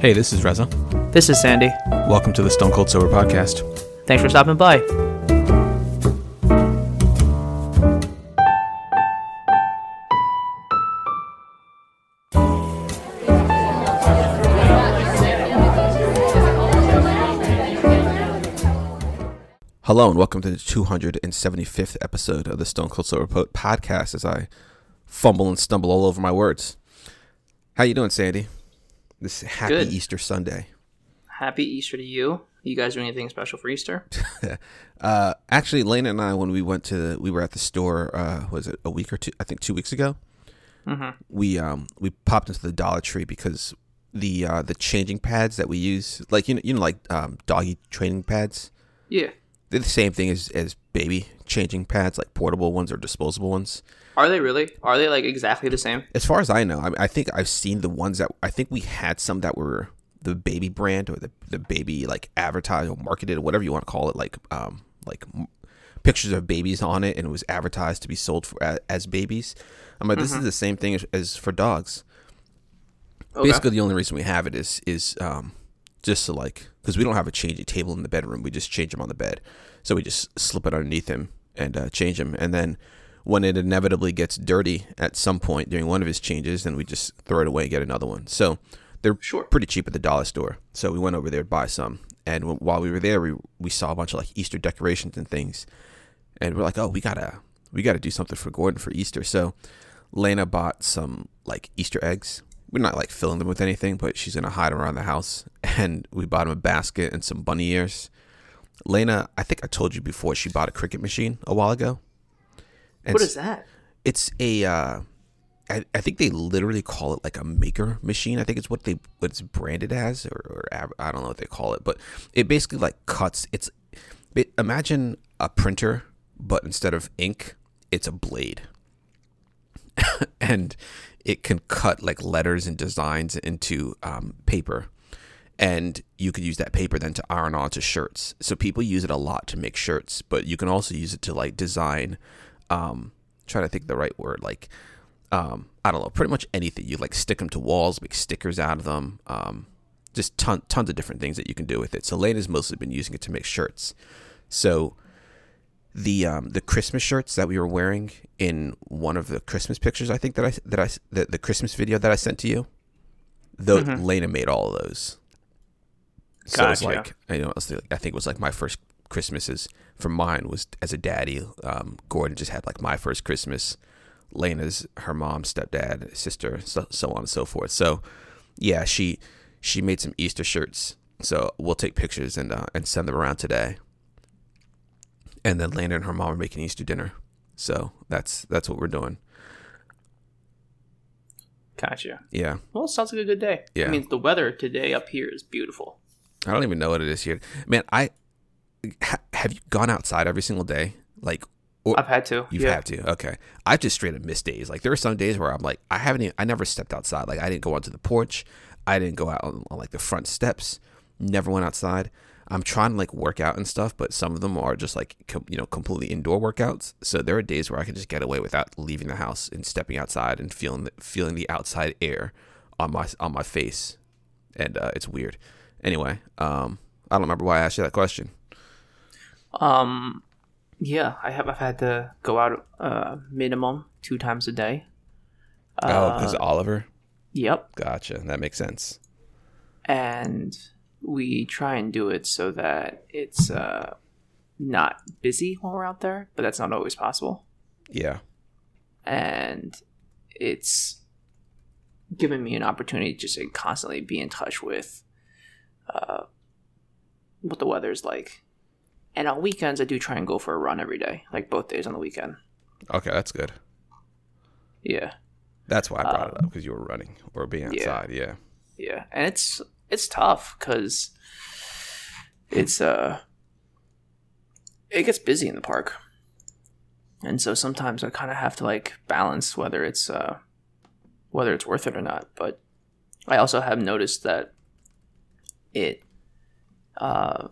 Hey, this is Reza. This is Sandy. Welcome to the Stone Cold Sober Podcast. Thanks for stopping by. Hello, and welcome to the 275th episode of the Stone Cold Sober Podcast as I fumble and stumble all over my words. How you doing, Sandy? This happy Good. Easter Sunday. Happy Easter to you. You guys doing anything special for Easter? Uh, actually, Lena and I, when we went to, we were at the store. Uh, was it a week or two? I think two weeks ago. Mm-hmm. We um we popped into the Dollar Tree because the uh the changing pads that we use, like you know, you know, like um doggy training pads. Yeah. They're the same thing as as baby changing pads, like portable ones or disposable ones. Are they really? Are they like exactly the same? As far as I know, I, I think I've seen the ones that I think we had some that were the baby brand or the the baby like advertised or marketed or whatever you want to call it, like um like m- pictures of babies on it, and it was advertised to be sold for as, as babies. I'm like, this is the same thing as, as for dogs. Okay. Basically, the only reason we have it is is um just to like because we don't have a changing table in the bedroom. We just change him on the bed, so we just slip it underneath him and uh, change him, and then when it inevitably gets dirty at some point during one of his changes, then we just throw it away and get another one. So they're Sure. pretty cheap at the dollar store. So we went over there to buy some, and w- while we were there, we we saw a bunch of like Easter decorations and things, and we're like, oh, we gotta we gotta do something for Gordon for Easter. So Lena bought some like Easter eggs. We're not like filling them with anything, but she's gonna hide them around the house. And we bought him a basket and some bunny ears. Lena, I think I told you before she bought a Cricut machine a while ago. And What is that? It's a, uh, I, I think they literally call it like a maker machine. I think it's what they what it's branded as, or, or I don't know what they call it, but it basically like cuts. It's it, imagine a printer, but instead of ink, it's a blade and it can cut like letters and designs into um, paper and you could use that paper then to iron onto shirts so people use it a lot to make shirts but you can also use it to like design um trying to think the right word like um i don't know pretty much anything. You like stick them to walls make stickers out of them um just ton, tons of different things that you can do with it. So lena's mostly been using it to make shirts. So the um the Christmas shirts that we were wearing in one of the Christmas pictures I think that I that I the, the Christmas video that I sent to you, though Lena made all of those. So Gotcha. like you know it like, I think it was like my first Christmases from mine was as a daddy. Um, Gordon just had like my first Christmas. Lena's her mom, stepdad, sister, so, so on and so forth. So yeah, she she made some Easter shirts. So we'll take pictures and uh, and send them around today and then Lena and her mom are making Easter dinner. So that's that's what we're doing. Gotcha. Yeah, Well, it sounds like a good day. Yeah. I mean, the weather today up here is beautiful. I don't even know what it is here, man. I ha, have you gone outside every single day? Like, or I've had to. you've yeah. had to? Okay, I've just straight up missed days. Like there are some days where I'm like, I haven't, even, I never stepped outside. Like I didn't go onto the porch, I didn't go out on, on like the front steps. Never went outside. I'm trying to like work out and stuff, but some of them are just like com- you know completely indoor workouts. So there are days where I can just get away without leaving the house and stepping outside and feeling the, feeling the outside air on my on my face, and uh, it's weird. Anyway, um, I don't remember why I asked you that question. Um, yeah, I have. I've had to go out uh minimum two times a day. oh, because Oliver. Yep. Gotcha. That makes sense. and we try and do it so that it's uh, not busy while we're out there, but that's not always possible. Yeah. And it's given me an opportunity just to constantly be in touch with uh, what the weather's like. And on weekends, I do try and go for a run every day, like both days on the weekend. Okay, that's good. Yeah, That's why I brought it up because you were running or being yeah. outside. Yeah. yeah, and it's it's tough because it's uh it gets busy in the park, and so sometimes I kind of have to like balance whether it's uh whether it's worth it or not. But I also have noticed that it uh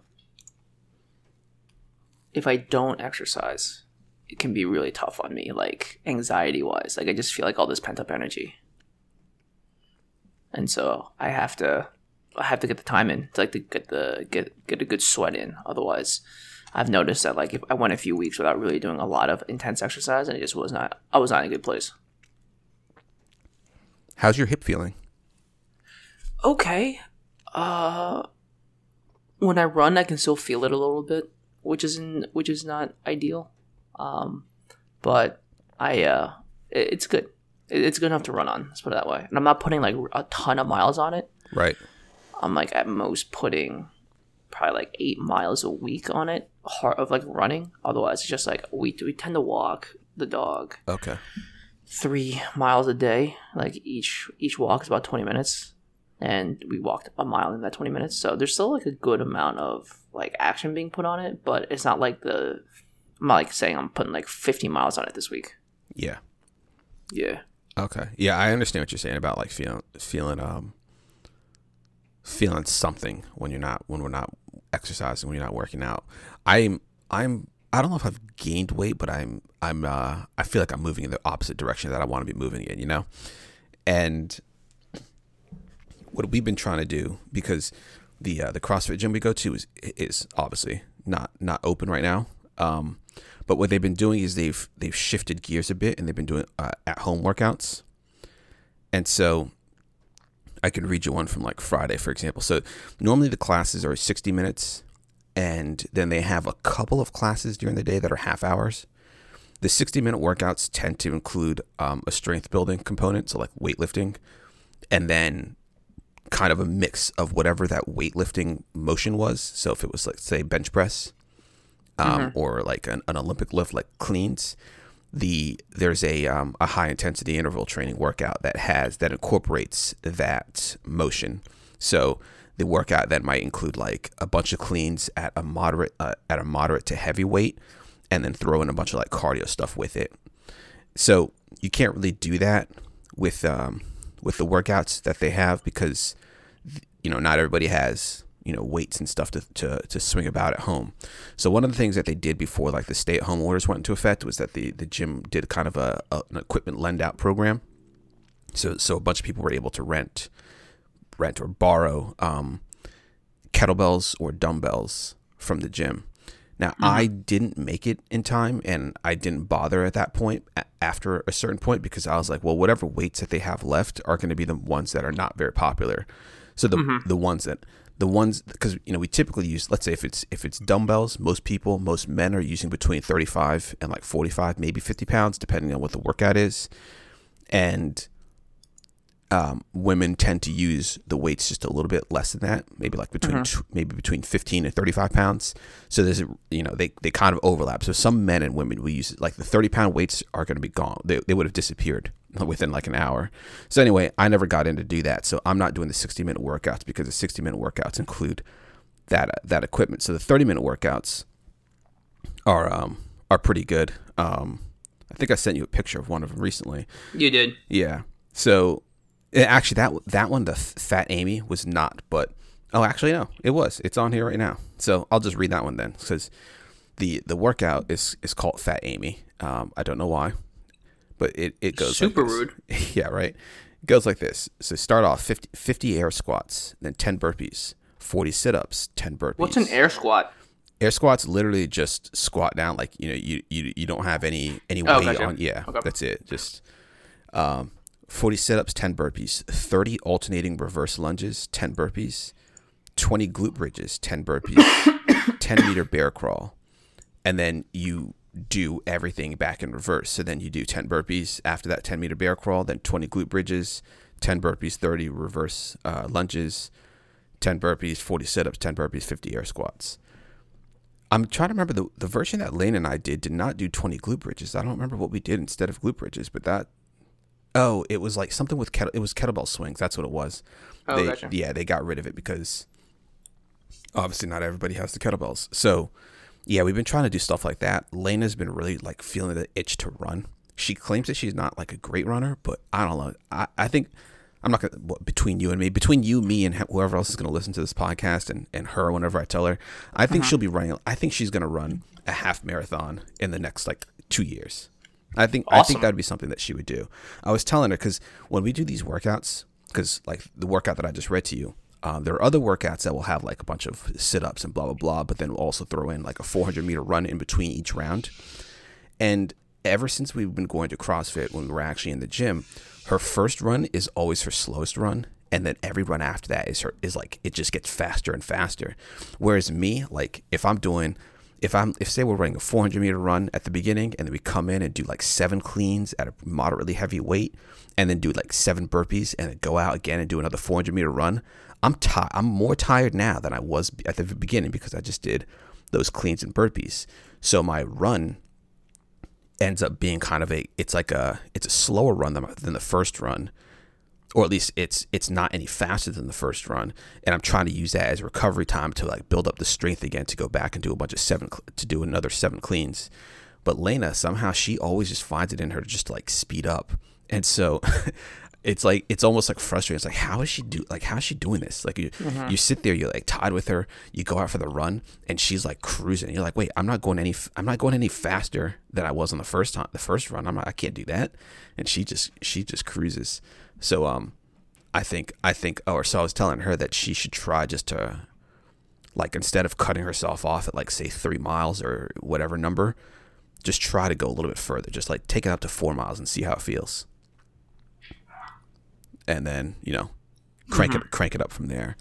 if I don't exercise, it can be really tough on me, like anxiety wise. Like I just feel like all this pent up energy. And so I have to I have to get the time in to like to get the get get a good sweat in. Otherwise, I've noticed that like if I went a few weeks without really doing a lot of intense exercise, and it just was not I was not in a good place. How's your hip feeling? Okay. Uh, when I run, I can still feel it a little bit, which isn't which is not ideal. Um, but I uh, it, it's good. It, it's good enough to run on. Let's put it that way. And I'm not putting like a ton of miles on it. Right. I'm like at most putting probably like eight miles a week on it, hard of like running. Otherwise, it's just like we we tend to walk the dog Okay. three miles a day. Like each each walk is about twenty minutes, and we walked a mile in that twenty minutes. So there's still like a good amount of like action being put on it, but it's not like the I'm not like saying I'm putting like fifty miles on it this week. Yeah. Yeah. Okay. Yeah, I understand what you're saying about like feeling feeling um feeling something when you're not when we're not exercising, when you're not working out. I'm I'm I don't know if I've gained weight, but I'm I'm uh I feel like I'm moving in the opposite direction that I want to be moving in, you know? And what we've been trying to do because the uh, the CrossFit gym we go to is is obviously not not open right now. Um, but what they've been doing is they've they've shifted gears a bit and they've been doing uh, at home workouts. And so I can read you one from like Friday, for example. So normally the classes are 60 minutes, and then they have a couple of classes during the day that are half hours. The 60 minute workouts tend to include um, a strength building component, so like weightlifting, and then kind of a mix of whatever that weightlifting motion was. So if it was like say bench press, um, or like an, an Olympic lift like cleans, the there's a um, a high intensity interval training workout that has that incorporates that motion. So the workout that might include like a bunch of cleans at a moderate uh, at a moderate to heavy weight, and then throw in a bunch of like cardio stuff with it. So you can't really do that with um, with the workouts that they have because you know not everybody has you know weights and stuff to, to, to swing about at home. So one of the things that they did before like the stay at home orders went into effect was that the the gym did kind of a, a an equipment lend out program. So so a bunch of people were able to rent rent or borrow um, kettlebells or dumbbells from the gym. Now mm-hmm. I didn't make it in time, and I didn't bother at that point. After a certain point, because I was like, well, whatever weights that they have left are going to be the ones that are not very popular. So the mm-hmm. the ones that the ones because you know we typically use let's say if it's if it's dumbbells, most people most men are using between thirty five and like forty five, maybe fifty pounds, depending on what the workout is, and um, women tend to use the weights just a little bit less than that, maybe like between tw- maybe between 15 and 35 pounds. So there's you know they, they kind of overlap. So some men and women will use like the 30 pound weights are going to be gone. They, they would have disappeared within like an hour. So anyway, I never got in to do that. So I'm not doing the 60 minute workouts because the 60 minute workouts include that that equipment. So the 30 minute workouts are um are pretty good. Um, I think I sent you a picture of one of them recently. You did. Yeah. So actually, that that one, the Fat Amy, was not. But oh, actually, no, it was. It's on here right now. So I'll just read that one then, because the the workout is is called Fat Amy. Um, I don't know why, but it it goes like Super this. rude. yeah, right. It goes like this. So start off 50, 50 air squats, then ten burpees, forty sit ups, ten burpees. What's an air squat? air squats literally just squat down like you know you you, you don't have any any Oh, weight gotcha. on yeah Okay. that's it just um 40 sit-ups 10 burpees 30 alternating reverse lunges 10 burpees 20 glute bridges 10 burpees 10 meter bear crawl and then you do everything back in reverse so then you do 10 burpees after that 10 meter bear crawl then 20 glute bridges 10 burpees 30 reverse uh, lunges 10 burpees 40 sit-ups 10 burpees 50 air squats I'm trying to remember the the version that Lane and I did did not do 20 glute bridges. I don't remember what we did instead of glute bridges, but that oh, it was like something with kettle, it was kettlebell swings. That's what it was. Oh, they, gotcha. Yeah, they got rid of it because obviously not everybody has the kettlebells. So yeah, we've been trying to do stuff like that. Lena's been really like feeling the itch to run. She claims that she's not like a great runner, but I don't know. I, I think I'm not gonna what, between you and me, between you, me, and whoever else is gonna listen to this podcast, and and her. Whenever I tell her, I think uh-huh. she'll be running. I think she's gonna run a half marathon in the next like two years. I think I think that'd be something that she would do. I was telling her because when we do these workouts, because like the workout that I just read to you, Um, there are other workouts that will have like a bunch of sit ups and blah, blah, blah, but then we'll also throw in like a 400 meter run in between each round. And ever since we've been going to CrossFit when we were actually in the gym, her first run is always her slowest run. And then every run after that is her is like it just gets faster and faster. Whereas me, like if I'm doing if I'm if say we're running a 400 meter run at the beginning and then we come in and do like seven cleans at a moderately heavy weight and then do like seven burpees and then go out again and do another 400 meter run i'm tired i'm more tired now than i was at the beginning because i just did those cleans and burpees. So my run ends up being kind of a it's like a it's a slower run than, than the first run or at least it's it's not any faster than the first run. And i'm trying to use that as recovery time to like build up the strength again to go back and do a bunch of seven to do another seven cleans. But lena somehow she always just finds it in her to just like speed up. And so it's like it's almost like frustrating. It's like how is she do like how is she doing this? Like you mm-hmm. you sit there you're like tied with her you go out for the run and she's like cruising. You're like wait i'm not going any i'm not going any faster than i was on the first time the first run. I'm not, i can't do that. And she just she just cruises so um, I think I think or so I was telling her that she should try just to like instead of cutting herself off at like say three miles or whatever number, just try to go a little bit further. Just like take it up to four miles and see how it feels. And then, you know, crank mm-hmm. it crank it up from there.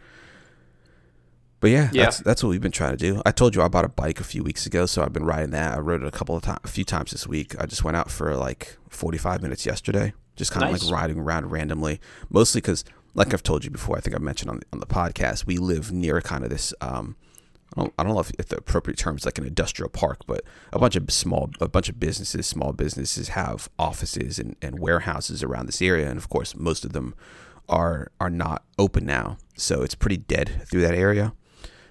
But yeah, yeah, that's that's what we've been trying to do. I told you I bought a bike a few weeks ago, so I've been riding that. I rode it a couple of times, a few times this week. I just went out for like 45 minutes yesterday just kind of nice. like riding around randomly. Mostly because, like I've told you before, I think I've mentioned on the, on the podcast, we live near kind of this. Um, I don't, I don't know if, if the appropriate term is like an industrial park, but a bunch of small, a bunch of businesses, small businesses have offices and, and warehouses around this area, and of course, most of them are are not open now, so it's pretty dead through that area.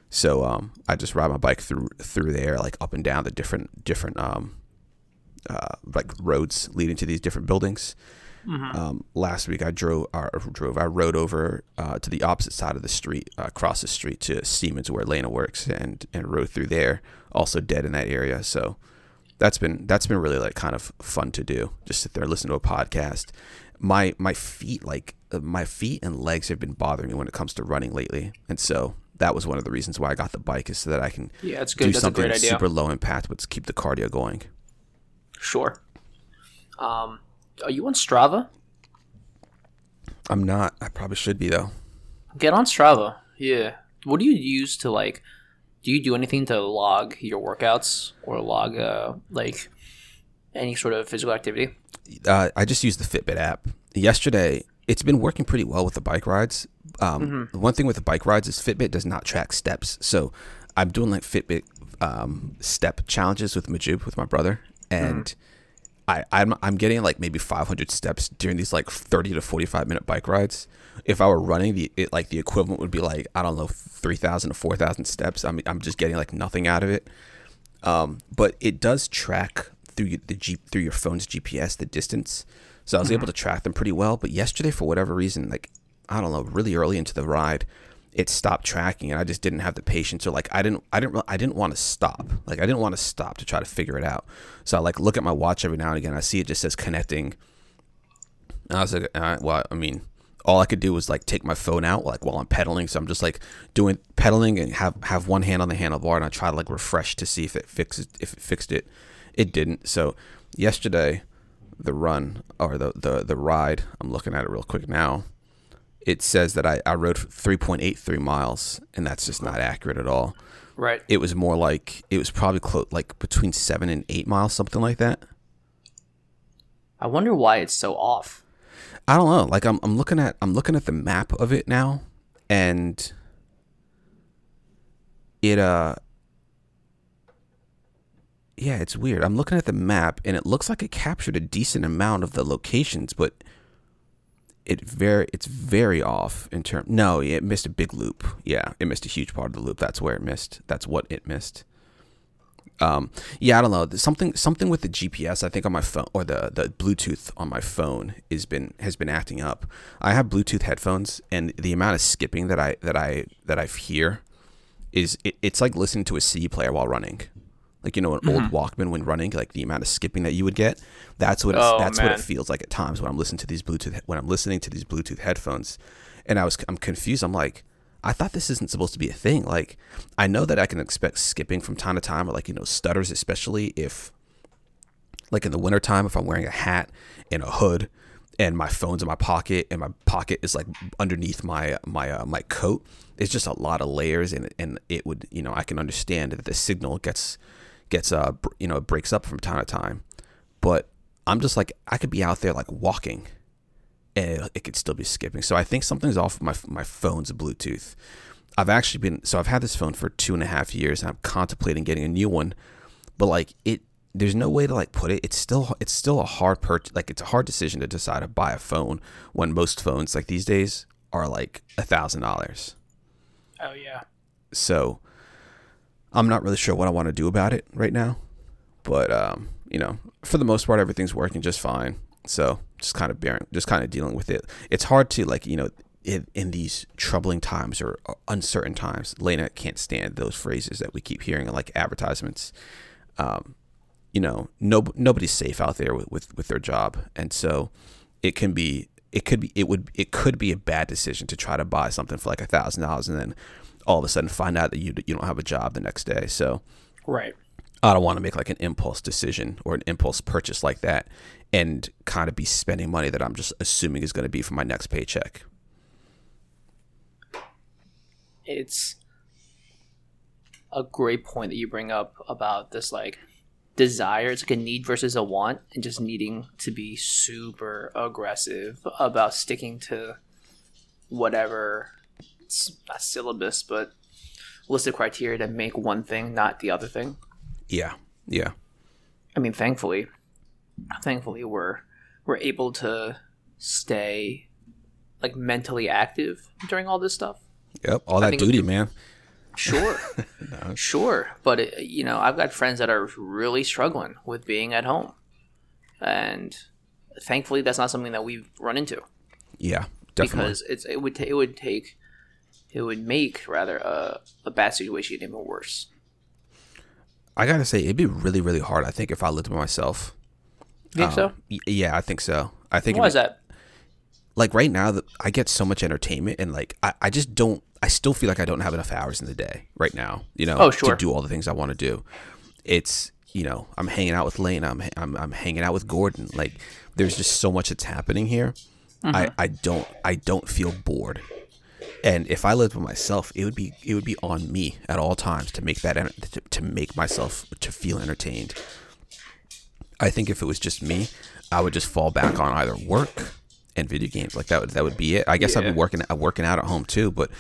So um, I just ride my bike through through there, like up and down the different different um, uh, like roads leading to these different buildings. Mm-hmm. Um, last week I drove, or drove, I rode over uh, to the opposite side of the street, uh, across the street to Siemens where Lena works, and and rode through there. Also dead in that area, so that's been that's been really like kind of fun to do. Just sit there, listen to a podcast. My my feet like uh, my feet and legs have been bothering me when it comes to running lately, and so that was one of the reasons why I got the bike is so that I can yeah, it's good. do that's something super low impact but keep the cardio going. Sure. Um, are you on Strava? I'm not. I probably should be though. Get on Strava. Yeah. What do you use to like? Do you do anything to log your workouts or log uh like any sort of physical activity? Uh, I just use the Fitbit app. Yesterday, it's been working pretty well with the bike rides. Um, mm-hmm. One thing with the bike rides is Fitbit does not track steps, so I'm doing like Fitbit um, step challenges with Majub with my brother, and. Mm-hmm I, I'm I'm getting like maybe 500 steps during these like 30 to 45 minute bike rides. If I were running, the it, like the equivalent would be like I don't know 3,000 to 4,000 steps. I'm I'm just getting like nothing out of it. Um, but it does track through the G, through your phone's GPS the distance, so I was mm-hmm. able to track them pretty well. But yesterday, for whatever reason, like I don't know, really early into the ride, it stopped tracking and I just didn't have the patience or like I didn't I didn't I didn't want to stop. Like I didn't want to stop to try to figure it out. So I like look at my watch every now and again. I see it just says connecting. And I was like well I mean all I could do was like take my phone out like while I'm pedaling. So I'm just like doing pedaling and have have one hand on the handlebar and I try to like refresh to see if it fixes if it fixed it. It didn't. So yesterday the run or the the the ride I'm looking at it real quick now it says that I, I rode 3.83 miles, and that's just not accurate at all. Right. It was more like it was probably close, like between seven and eight miles, something like that. I wonder why it's so off. I don't know. Like I'm, I'm looking at, I'm looking at the map of it now, and it, uh, yeah, it's weird. I'm looking at the map, and it looks like it captured a decent amount of the locations, but it very it's very off in term. No, it missed a big loop. Yeah, it missed a huge part of the loop. That's where it missed. That's what it missed. Um, yeah, I don't know. Something something with the GPS. I think on my phone or the the Bluetooth on my phone has been has been acting up. I have Bluetooth headphones, and the amount of skipping that I that I that I hear is it, it's like listening to a CD player while running like you know an mm-hmm. old Walkman when running, like the amount of skipping that you would get. That's what oh, that's man. what it feels like at times when I'm listening to these Bluetooth when I'm listening to these Bluetooth headphones, and I was I'm confused. I'm like, I thought this isn't supposed to be a thing. Like, I know that I can expect skipping from time to time, or like, you know, stutters, especially if, like, in the wintertime, if I'm wearing a hat and a hood and my phone's in my pocket and my pocket is like underneath my, my, uh, my coat. It's just a lot of layers and, and it would, you know, I can understand that the signal gets, gets, uh, you know, it breaks up from time to time. But I'm just like, I could be out there like walking and it, it, could still be skipping. So I think something's off my my phone's Bluetooth. I've actually been so I've had this phone for two and a half years, and I'm contemplating getting a new one. But like it, there's no way to like put it. It's still it's still a hard purchase. Like it's a hard decision to decide to buy a phone when most phones like these days are like a thousand dollars. Oh yeah. So I'm not really sure what I want to do about it right now, but um, you know, for the most part, everything's working just fine. So just kind of bearing, just kind of dealing with it. It's hard to like, you know, in, in these troubling times or uncertain times, Lena can't stand those phrases that we keep hearing in like advertisements. Um, you know, no, nobody's safe out there with, with, with their job. And so it can be, it could be, it would, it could be a bad decision to try to buy something for like a thousand dollars and then all of a sudden find out that you, you don't have a job the next day. So, right. I don't want to make like an impulse decision or an impulse purchase like that and kind of be spending money that I'm just assuming is going to be for my next paycheck. It's a great point that you bring up about this like desire. It's like a need versus a want, and just needing to be super aggressive about sticking to whatever not syllabus, but list of criteria to make one thing not the other thing. Yeah, yeah. I mean, thankfully, thankfully we're we're able to stay like mentally active during all this stuff. Yep, all that duty, man. Sure, no. sure, but it, you know, I've got friends that are really struggling with being at home, and thankfully, that's not something that we've run into. Yeah, definitely. Because it's it would t- it would take it would make rather a, a bad situation even worse. I gotta say, it'd be really, really hard. I think if I lived by myself, you think um, so? Yeah, I think so. I think. Why is that? Like right now, that I get so much entertainment, and like I, I just don't. I still feel like I don't have enough hours in the day right now. You know, oh, sure. to do all the things I want to do. It's you know, I'm hanging out with Lane. I'm I'm I'm hanging out with Gordon. Like there's just so much that's happening here. Mm-hmm. I I don't I don't feel bored. And if I lived by myself, it would be it would be on me at all times to make that to, to make myself to feel entertained. I think if it was just me, I would just fall back on either work and video games. Like that would that would be it. I guess yeah. I'd be working uh, working out at home too. But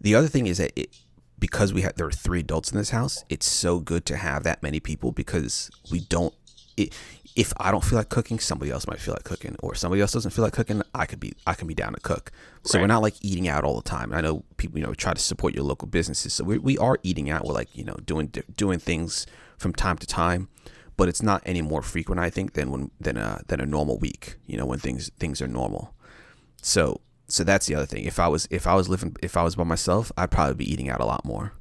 the other thing is that it, because we have there are three adults in this house, it's so good to have that many people because we don't. It, if I don't feel like cooking, somebody else might feel like cooking, or somebody else doesn't feel like cooking. I could be I can be down to cook. So right. we're not like eating out all the time. I know people you know try to support your local businesses, so we we are eating out. We're like you know doing doing things from time to time but it's not any more frequent I think than when than a than a normal week. You know when things things are normal. So so that's the other thing. If I was if I was living if I was by myself, I'd probably be eating out a lot more,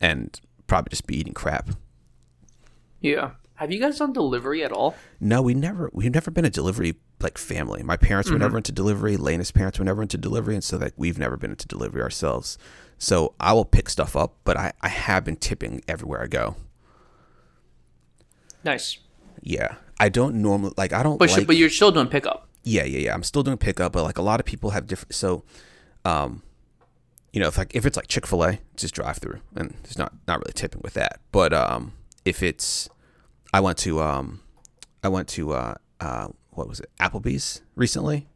and probably just be eating crap. Yeah. Have you guys done delivery at all? No, we never we've never been a delivery like family. My parents mm-hmm. were never into delivery. Lena's parents were never into delivery, and so like we've never been into delivery ourselves. So I will pick stuff up, but I, I have been tipping everywhere I go. Nice. Yeah, I don't normally like. I don't. But like, but you're still doing pickup. Yeah, yeah, yeah. I'm still doing pickup, but like a lot of people have different. So, um, you know, if like if it's like Chick Fil A, just drive through, and it's not not really tipping with that. But um, if it's, I went to um, I went to uh, uh, what was it, Applebee's recently,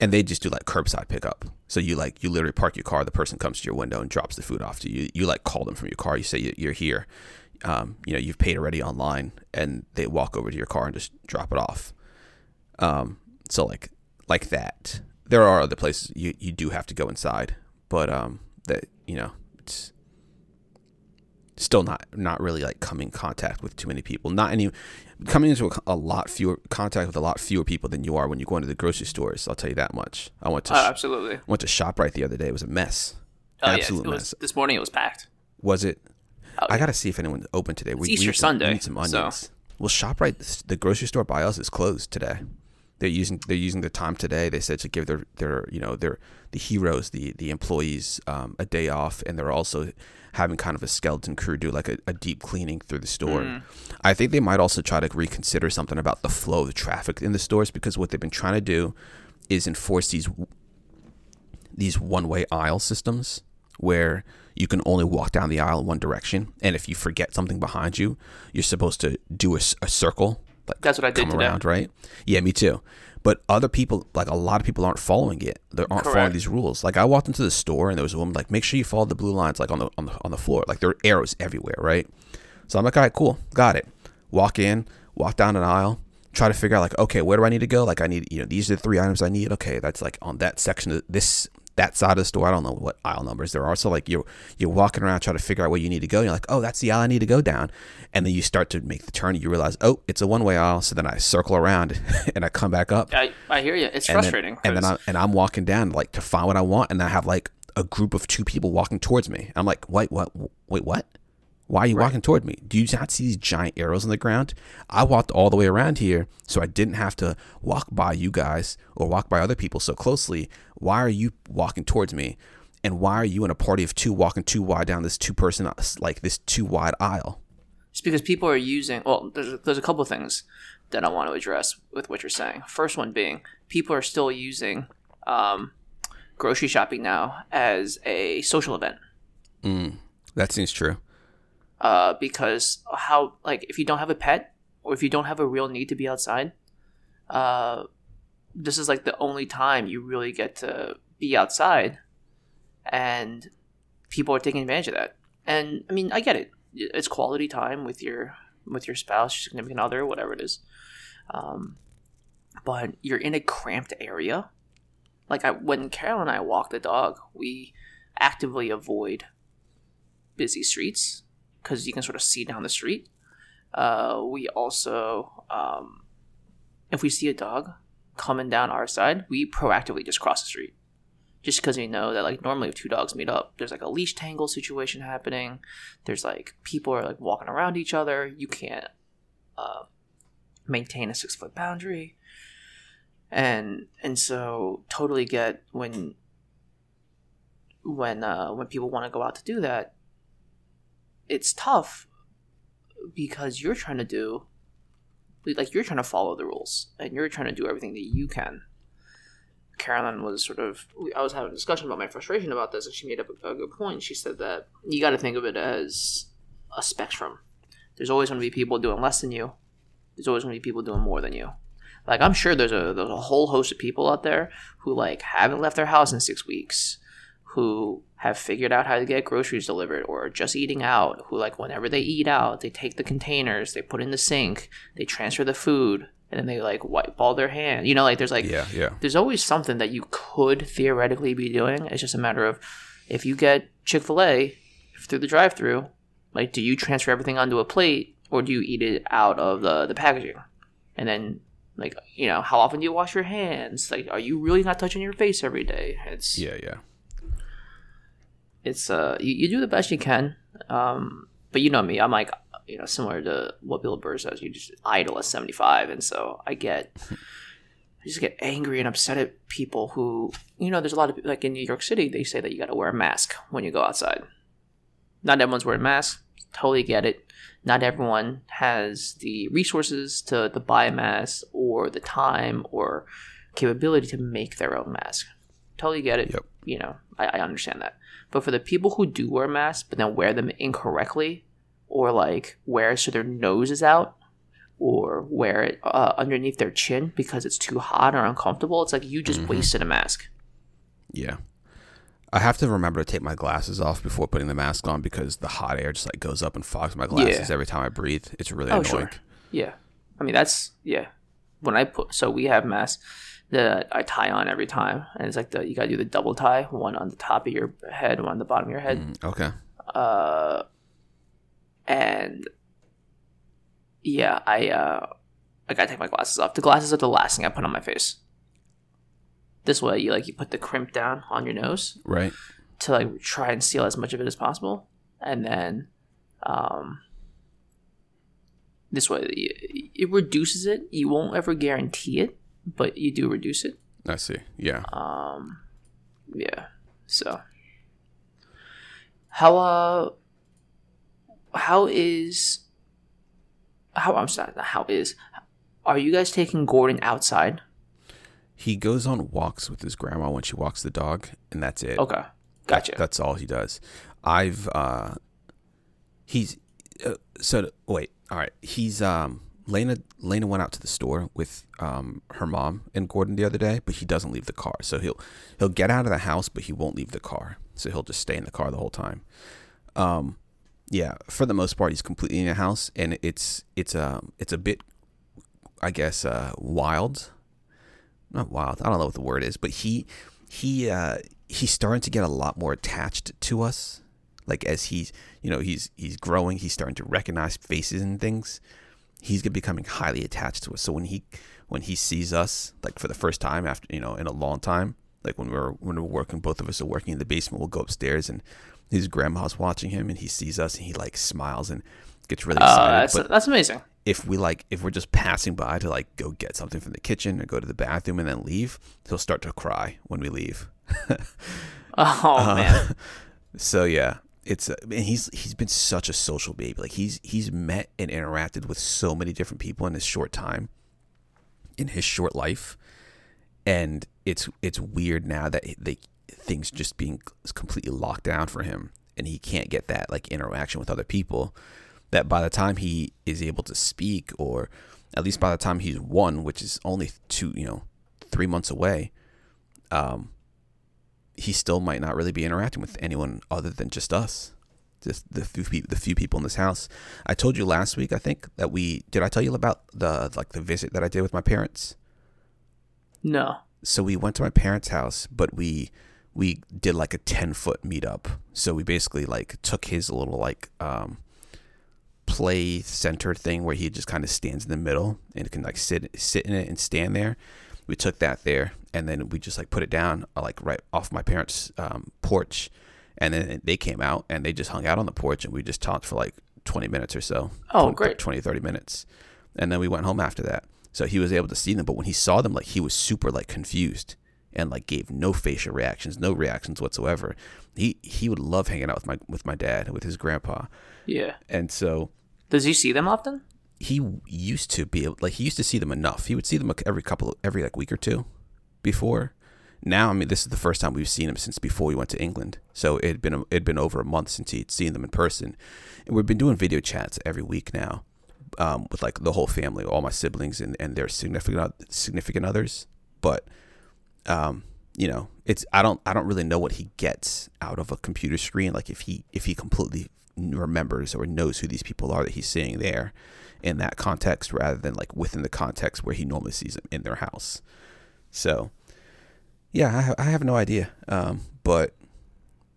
and they just do like curbside pickup. So you like you literally park your car, the person comes to your window and drops the food off to you. You like call them from your car. You say you're here, um, you know you've paid already online and they walk over to your car and just drop it off um, so like like that there are other places you, you do have to go inside but um, that you know it's still not not really like coming contact with too many people not any coming into a, a, lot fewer contact with a lot fewer people than you are when you go into the grocery stores i'll tell you that much i went to oh, absolutely went to shoprite the other day it was a mess oh, absolute yeah. mess this morning it was packed was it Oh, I gotta see if anyone's open today. It's we, Easter we Sunday. Some, we need some onions. So. Well, Shoprite, the grocery store by us, is closed today. They're using they're using the time today. They said to give their their you know their the heroes the the employees um, a day off, and they're also having kind of a skeleton crew do like a, a deep cleaning through the store. Mm. I think they might also try to reconsider something about the flow of the traffic in the stores because what they've been trying to do is enforce these these one way aisle systems where you can only walk down the aisle in one direction, and if you forget something behind you, you're supposed to do a, a circle like That's what I did come today. around, right? Yeah, me too. But other people, like a lot of people, aren't following it. They aren't following these rules. Like I walked into the store and there was a woman like, make sure you follow the blue lines, like on the on the on the floor. Like there are arrows everywhere, right? So I'm like, all right, cool, got it. Walk in, walk down an aisle, try to figure out like, okay, where do I need to go? Like I need, you know, these are the three items I need. Okay, that's like on that section of this that side of the store. I don't know what aisle numbers there are. So like you're you're walking around trying to figure out where you need to go. And You're like, oh, that's the aisle I need to go down. And then you start to make the turn. And you realize, oh, it's a one way aisle. So then I circle around and I come back up. I, I hear you. It's And then- frustrating. And then I, and I'm walking down like to find what I want, and I have like a group of two people walking towards me. I'm like, wait, what? Wait, what? Why are you walking toward me? Do you not see these giant arrows on the ground? I walked all the way around here, so I didn't have to walk by you guys or walk by other people so closely. Why are you walking towards me? And why are you in a party of two walking too wide down this two person like this two wide aisle? It's because people are using. Well, there's there's a couple of things that I want to address with what you're saying. First one being people are still using um, grocery shopping now as a social event. That seems true. Uh, because how like if you don't have a pet or if you don't have a real need to be outside, uh, this is like the only time you really get to be outside, and people are taking advantage of that. And I mean, I get it. It's quality time with your with your spouse, your significant other, whatever it is. Um, but you're in a cramped area. Like I, when Carol and I walk the dog, we actively avoid busy streets because you can sort of see down the street. Uh, we also, um, if we see a dog coming down our side, we proactively just cross the street. Just because we know that, like, normally if two dogs meet up, there's like a leash tangle situation happening. There's like people are like walking around each other. You can't uh, maintain a six foot boundary, and and so totally get when when uh, when people want to go out to do that it's tough because you're trying to do like you're trying to follow the rules and you're trying to do everything that you can. Carolyn was sort of i was having a discussion about my frustration about this and she made up a, a good point. She said that you got to think of it as a spectrum. There's always going to be people doing less than you. There's always going to be people doing more than you. Like i'm sure there's a there's a whole host of people out there who like haven't left their house in six weeks who have figured out how to get groceries delivered or just eating out who like whenever they eat out they take the containers they put in the sink they transfer the food and then they like wipe all their hands. You know like there's like Yeah, yeah. there's always something that you could theoretically be doing. It's just a matter of if you get chick-fil-a through the drive-through like do you transfer everything onto a plate or do you eat it out of the the packaging? And then like you know how often do you wash your hands? Like are you really not touching your face every day? It's Yeah, yeah. It's uh you, you do the best you can um but you know me i'm like you know similar to what bill burr says you just idle at 75 and so i get i just get angry and upset at people who you know there's a lot of people, like in new york city they say that you got to wear a mask when you go outside. Not everyone's wearing masks totally get it. Not everyone has the resources to, to buy a mask or the time or capability to make their own mask. Totally get it Yep. you know I, I understand that but for the people who do wear masks but then wear them incorrectly or like wear it so their nose is out or wear it uh, underneath their chin because it's too hot or uncomfortable it's like you just wasted a mask Yeah. I have to remember to take my glasses off before putting the mask on because the hot air just like goes up and fogs my glasses Yeah. every time I breathe. It's really Oh, annoying. sure. Yeah. I mean, that's, yeah. When I put, so we have masks that I tie on every time. And it's like the, you got to do the double tie, one on the top of your head, one on the bottom of your head. Mm, okay. Uh, and yeah, I, uh, I got to take my glasses off. The glasses are the last thing I put on my face. This way, you like, you put the crimp down on your nose Right. to like try and seal as much of it as possible, and then um, this way it reduces it. You won't ever guarantee it but you do reduce it. I see. Yeah. Um, yeah. So, how uh, how is how I'm sorry, how is are you guys taking Gordon outside? he goes on walks with his grandma when she walks the dog, and that's it. Okay, gotcha. That's all he does. I've uh, he's uh, so wait. All right, he's um. Lena Lena went out to the store with um her mom and Gordon the other day, but he doesn't leave the car. So he'll he'll get out of the house, but he won't leave the car. So he'll just stay in the car the whole time. Um, yeah, for the most part, he's completely in the house, and it's it's um it's a bit, I guess, uh, wild. Not wild. I don't know what the word is, but he he uh, he's starting to get a lot more attached to us. Like as he's you know he's he's growing, he's starting to recognize faces and things. He's gonna becoming highly attached to us. So when he when he sees us like for the first time after you know in a long time, like when we're when we're working, both of us are working in the basement. We'll go upstairs and his grandma's watching him, and he sees us, and he like smiles and gets really Oh, excited. that's but that's amazing. if we like if we're just passing by to like go get something from the kitchen or go to the bathroom and then leave, he'll start to cry when we leave. Oh Uh, man, So yeah, it's and he's he's been such a social baby. Like he's he's met and interacted with so many different people in his short time, in his short life, and it's it's weird now that they things just being completely locked down for him, and he can't get that like interaction with other people. That by the time he is able to speak, or at least by the time he's one, which is only two, you know, three months away, um, he still might not really be interacting with anyone other than just us, just the few people, the few people in this house. I told you last week, I think that we did. I tell you about the like the visit that I did with my parents. no. So we went to my parents' house, but we we did like a ten foot meetup. So we basically like took his little like um play center thing where he just kind of stands in the middle and can like sit sit in it and stand there. We took that there and then we just like put it down uh, like right off my parents' um, porch, and then they came out and they just hung out on the porch and we just talked for like twenty minutes or so. Oh, 20, great. 20, 30 minutes, and then we went home after that. So he was able to see them, but when he saw them, like he was super like confused and like gave no facial reactions, no reactions whatsoever. He he would love hanging out with my with my dad, with his grandpa, Yeah. and so Does he see them often? He used to be like he used to see them enough. He would see them every couple every like week or two before. Now, I mean, this is the first time we've seen him since before we went to England. So it had been it had been over a month since he'd seen them in person, and we've been doing video chats every week now, um, with like the whole family, all my siblings and, and their significant significant others. But, um, you know, it's I don't I don't really know what he gets out of a computer screen. Like if he if he completely remembers or knows who these people are that he's seeing there in that context rather than like within the context where he normally sees them in their house. So, yeah, I, I have no idea. Um, but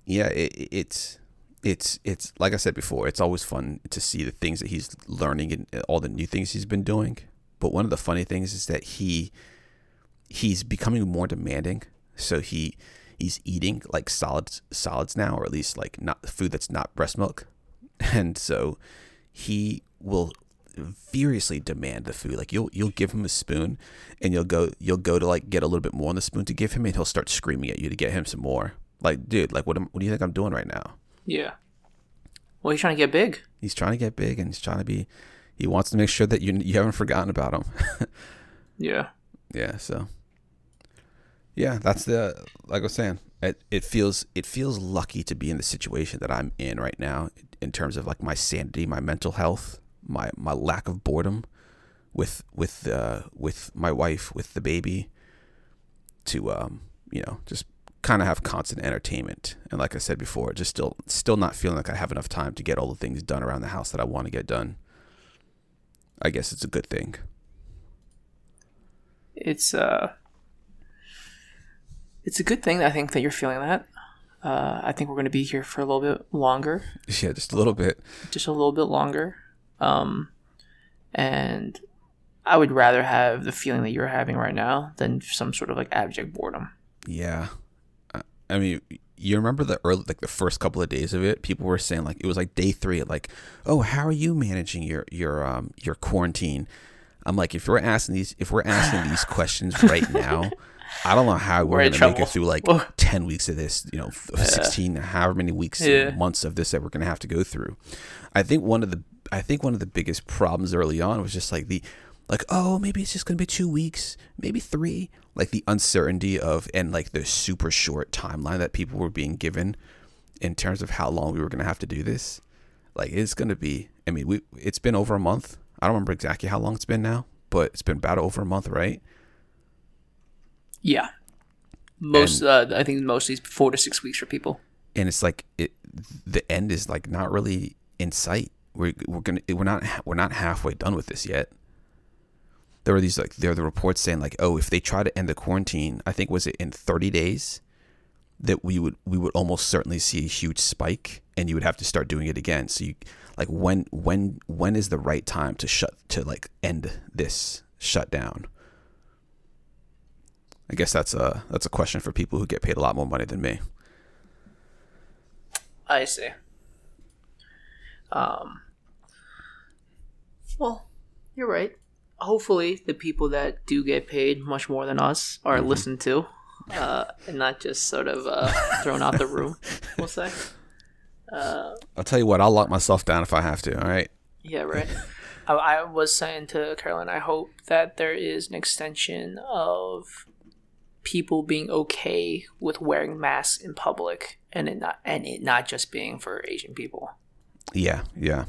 yeah, it, it- it's it's it's like I said before, it's always fun to see the things that he's learning and all the new things he's been doing. But one of the funny things is that he he's becoming more demanding. So he he's eating like solids solids now, or at least like not food that's not breast milk, and so he will furiously demand the food. Like you'll you'll give him a spoon, and you'll go you'll go to like get a little bit more on the spoon to give him, and he'll start screaming at you to get him some more. Like, dude, like what am, what do you think I'm doing right now? Yeah. Well, he's trying to get big. He's trying to get big, and he's trying to be. He wants to make sure that you you haven't forgotten about him. Yeah. yeah. So. Yeah, that's the like I was saying. It it feels it feels lucky to be in the situation that I'm in right now in terms of like my sanity, my mental health, my my lack of boredom with with uh with my wife, with the baby to um, you know, just kind of have constant entertainment. And like I said before, just still still not feeling like I have enough time to get all the things done around the house that I want to get done. I guess it's a good thing. It's uh it's a good thing I think that you're feeling that. Uh, I think we're going to be here for a little bit longer, Yeah, just a little bit. just a little bit longer. Um, and I would rather have the feeling that you're having right now than some sort of like abject boredom. Yeah. I- mean, you remember the early, like the first couple of days of it, people were saying like it was like day three, like, oh, how are you managing your your um your quarantine? I'm like, if we're asking these, if we're asking these questions right now, I don't know how we're, We're gonna make it through like Well- ten weeks of this, you know, f- sixteen, however many weeks, Yeah. months of this that we're gonna have to go through. I think one of the, I think one of the biggest problems early on was just like the, like, oh, maybe it's just gonna be two weeks, maybe three, like the uncertainty of and like the super short timeline that people were being given in terms of how long we were gonna have to do this. Like it's gonna be. I mean, we it's been over a month. I don't remember exactly how long it's been now, but it's been about over a month, right? Yeah. Most, uh, I think mostly it's four to six weeks for people. and it's like it the end is like not really in sight we're, we're gonna we're not we're not halfway done with this yet. There were these like there are the reports saying like oh if they try to end the quarantine i think was it in 30 days that we would we would almost certainly see a huge spike and you would have to start doing it again. So you like when when when is the right time to shut to like end this shutdown? I guess that's a that's a question for people who get paid a lot more money than me. I see. Um. Well, you're right. Hopefully, the people that do get paid much more than us are listened to, uh, and not just sort of uh, thrown out the room. We'll say. I'll tell you what, I'll lock myself down if I have to. All right. Yeah, right. I, I was saying to Carolyn, I hope that there is an extension of people being okay with wearing masks in public, and it not and it not just being for Asian people. Yeah, yeah.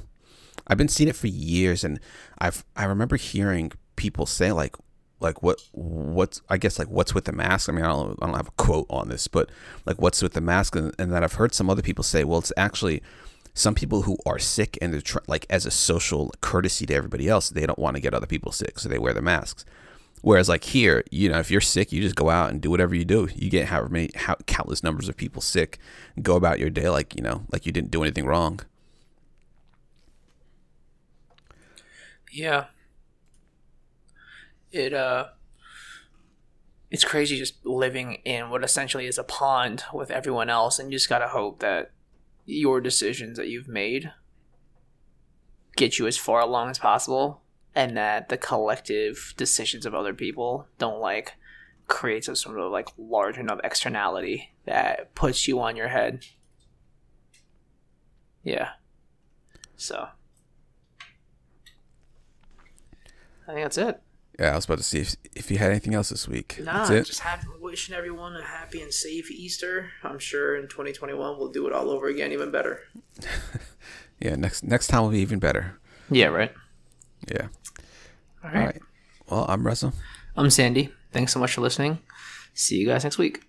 I've been seeing it for years, and I've I remember hearing people say like like what what's I guess like what's with the mask. I mean, I don't I don't have a quote on this, but like what's with the mask, and, and then I've heard some other people say, well, it's actually some people who are sick and they're tr- like as a social courtesy to everybody else, they don't want to get other people sick, so they wear the masks. Whereas like here, you know, if you're sick, you just go out and do whatever you do. You get however many how, countless numbers of people sick, go about your day like you know, like you didn't do anything wrong. Yeah. It uh it's crazy just living in what essentially is a pond with everyone else and you just got to hope that your decisions that you've made get you as far along as possible and that the collective decisions of other people don't like create some sort of like large enough externality that puts you on your head. Yeah. So I think that's it. Yeah, I was about to see if, if you had anything else this week. Nah, That's it. just have, wishing everyone a happy and safe Easter. I'm sure in 2021 we'll do it all over again, even better. Yeah, next next time will be even better. Yeah, right. Yeah. All All right. right. Well, I'm Russell. I'm Sandy. Thanks so much for listening. See you guys next week.